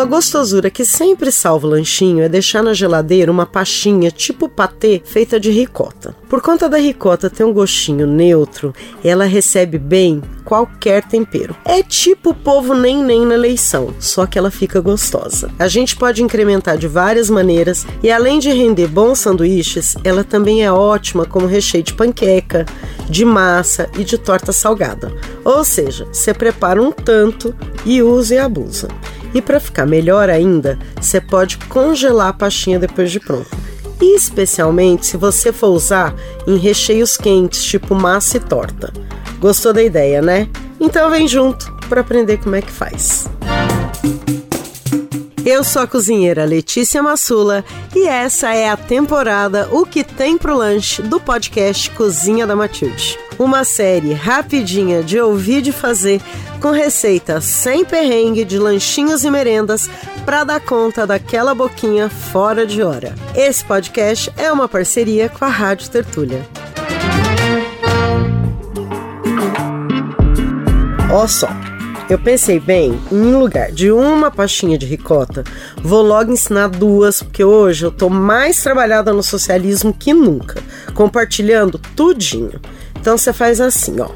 Uma gostosura que sempre salva o lanchinho é deixar na geladeira uma pastinha tipo patê feita de ricota. Por conta da ricota ter um gostinho neutro, ela recebe bem qualquer tempero. É tipo povo nem nem na eleição, só que ela fica gostosa. A gente pode incrementar de várias maneiras e além de render bons sanduíches, ela também é ótima como recheio de panqueca, de massa e de torta salgada. Ou seja, você prepara um tanto e usa e abusa. E para ficar melhor ainda, você pode congelar a pastinha depois de pronto. E especialmente se você for usar em recheios quentes, tipo massa e torta. Gostou da ideia, né? Então vem junto para aprender como é que faz. Eu sou a cozinheira Letícia Massula e essa é a temporada O que tem pro lanche do podcast Cozinha da Matilde. Uma série rapidinha de ouvir de fazer com receitas sem perrengue de lanchinhos e merendas para dar conta daquela boquinha fora de hora. Esse podcast é uma parceria com a Rádio Tertúlia. Ó só, eu pensei bem, em lugar de uma pastinha de ricota, vou logo ensinar duas, porque hoje eu tô mais trabalhada no socialismo que nunca, compartilhando tudinho. Então você faz assim, ó.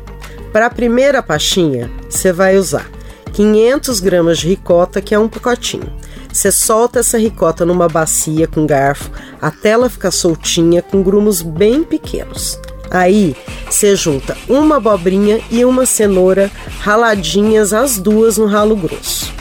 Para a primeira pastinha, você vai usar 500 gramas de ricota, que é um pacotinho. Você solta essa ricota numa bacia com garfo até ela ficar soltinha com grumos bem pequenos. Aí você junta uma abobrinha e uma cenoura raladinhas as duas no ralo grosso.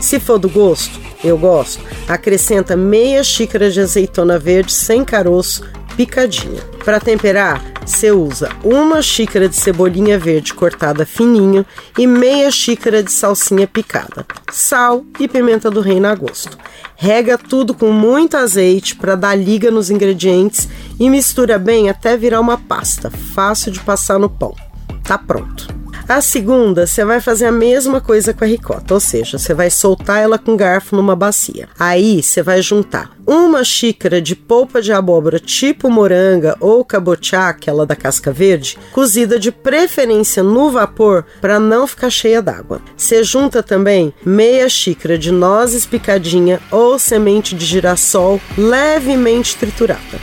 Se for do gosto, eu gosto, acrescenta meia xícara de azeitona verde sem caroço picadinha. Para temperar, você usa uma xícara de cebolinha verde cortada fininho e meia xícara de salsinha picada, sal e pimenta do reino a gosto. Rega tudo com muito azeite para dar liga nos ingredientes e mistura bem até virar uma pasta, fácil de passar no pão. Tá pronto. A segunda, você vai fazer a mesma coisa com a ricota, ou seja, você vai soltar ela com garfo numa bacia. Aí você vai juntar uma xícara de polpa de abóbora tipo moranga ou cabotiá, aquela da casca verde, cozida de preferência no vapor para não ficar cheia d'água. Você junta também meia xícara de nozes picadinha ou semente de girassol levemente triturada.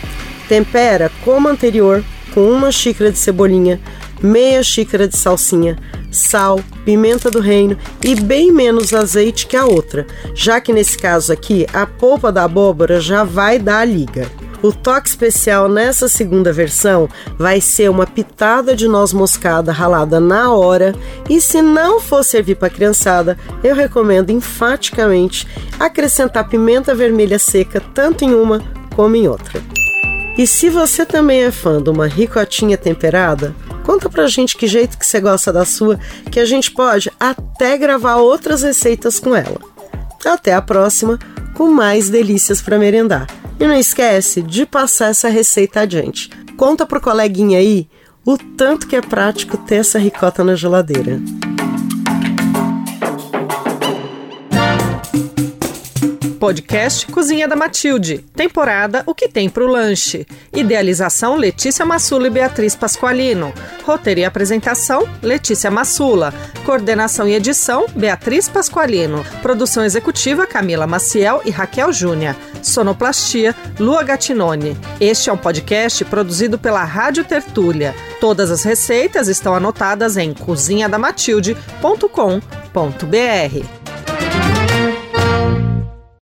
Tempera como anterior com uma xícara de cebolinha, meia xícara de salsinha, sal, pimenta do reino e bem menos azeite que a outra, já que nesse caso aqui a polpa da abóbora já vai dar a liga. O toque especial nessa segunda versão vai ser uma pitada de noz moscada ralada na hora, e se não for servir para criançada, eu recomendo enfaticamente acrescentar pimenta vermelha seca tanto em uma como em outra. E se você também é fã de uma ricotinha temperada, Conta pra gente que jeito que você gosta da sua, que a gente pode até gravar outras receitas com ela. Até a próxima, com mais delícias para merendar. E não esquece de passar essa receita adiante. Conta pro coleguinha aí o tanto que é prático ter essa ricota na geladeira. Podcast Cozinha da Matilde. Temporada O que tem pro lanche. Idealização Letícia Massula e Beatriz Pasqualino. Roteiro e apresentação Letícia Massula. Coordenação e edição Beatriz Pasqualino. Produção executiva Camila Maciel e Raquel Júnior. Sonoplastia Lua Gatinone. Este é um podcast produzido pela Rádio Tertúlia. Todas as receitas estão anotadas em cozinhadamatilde.com.br.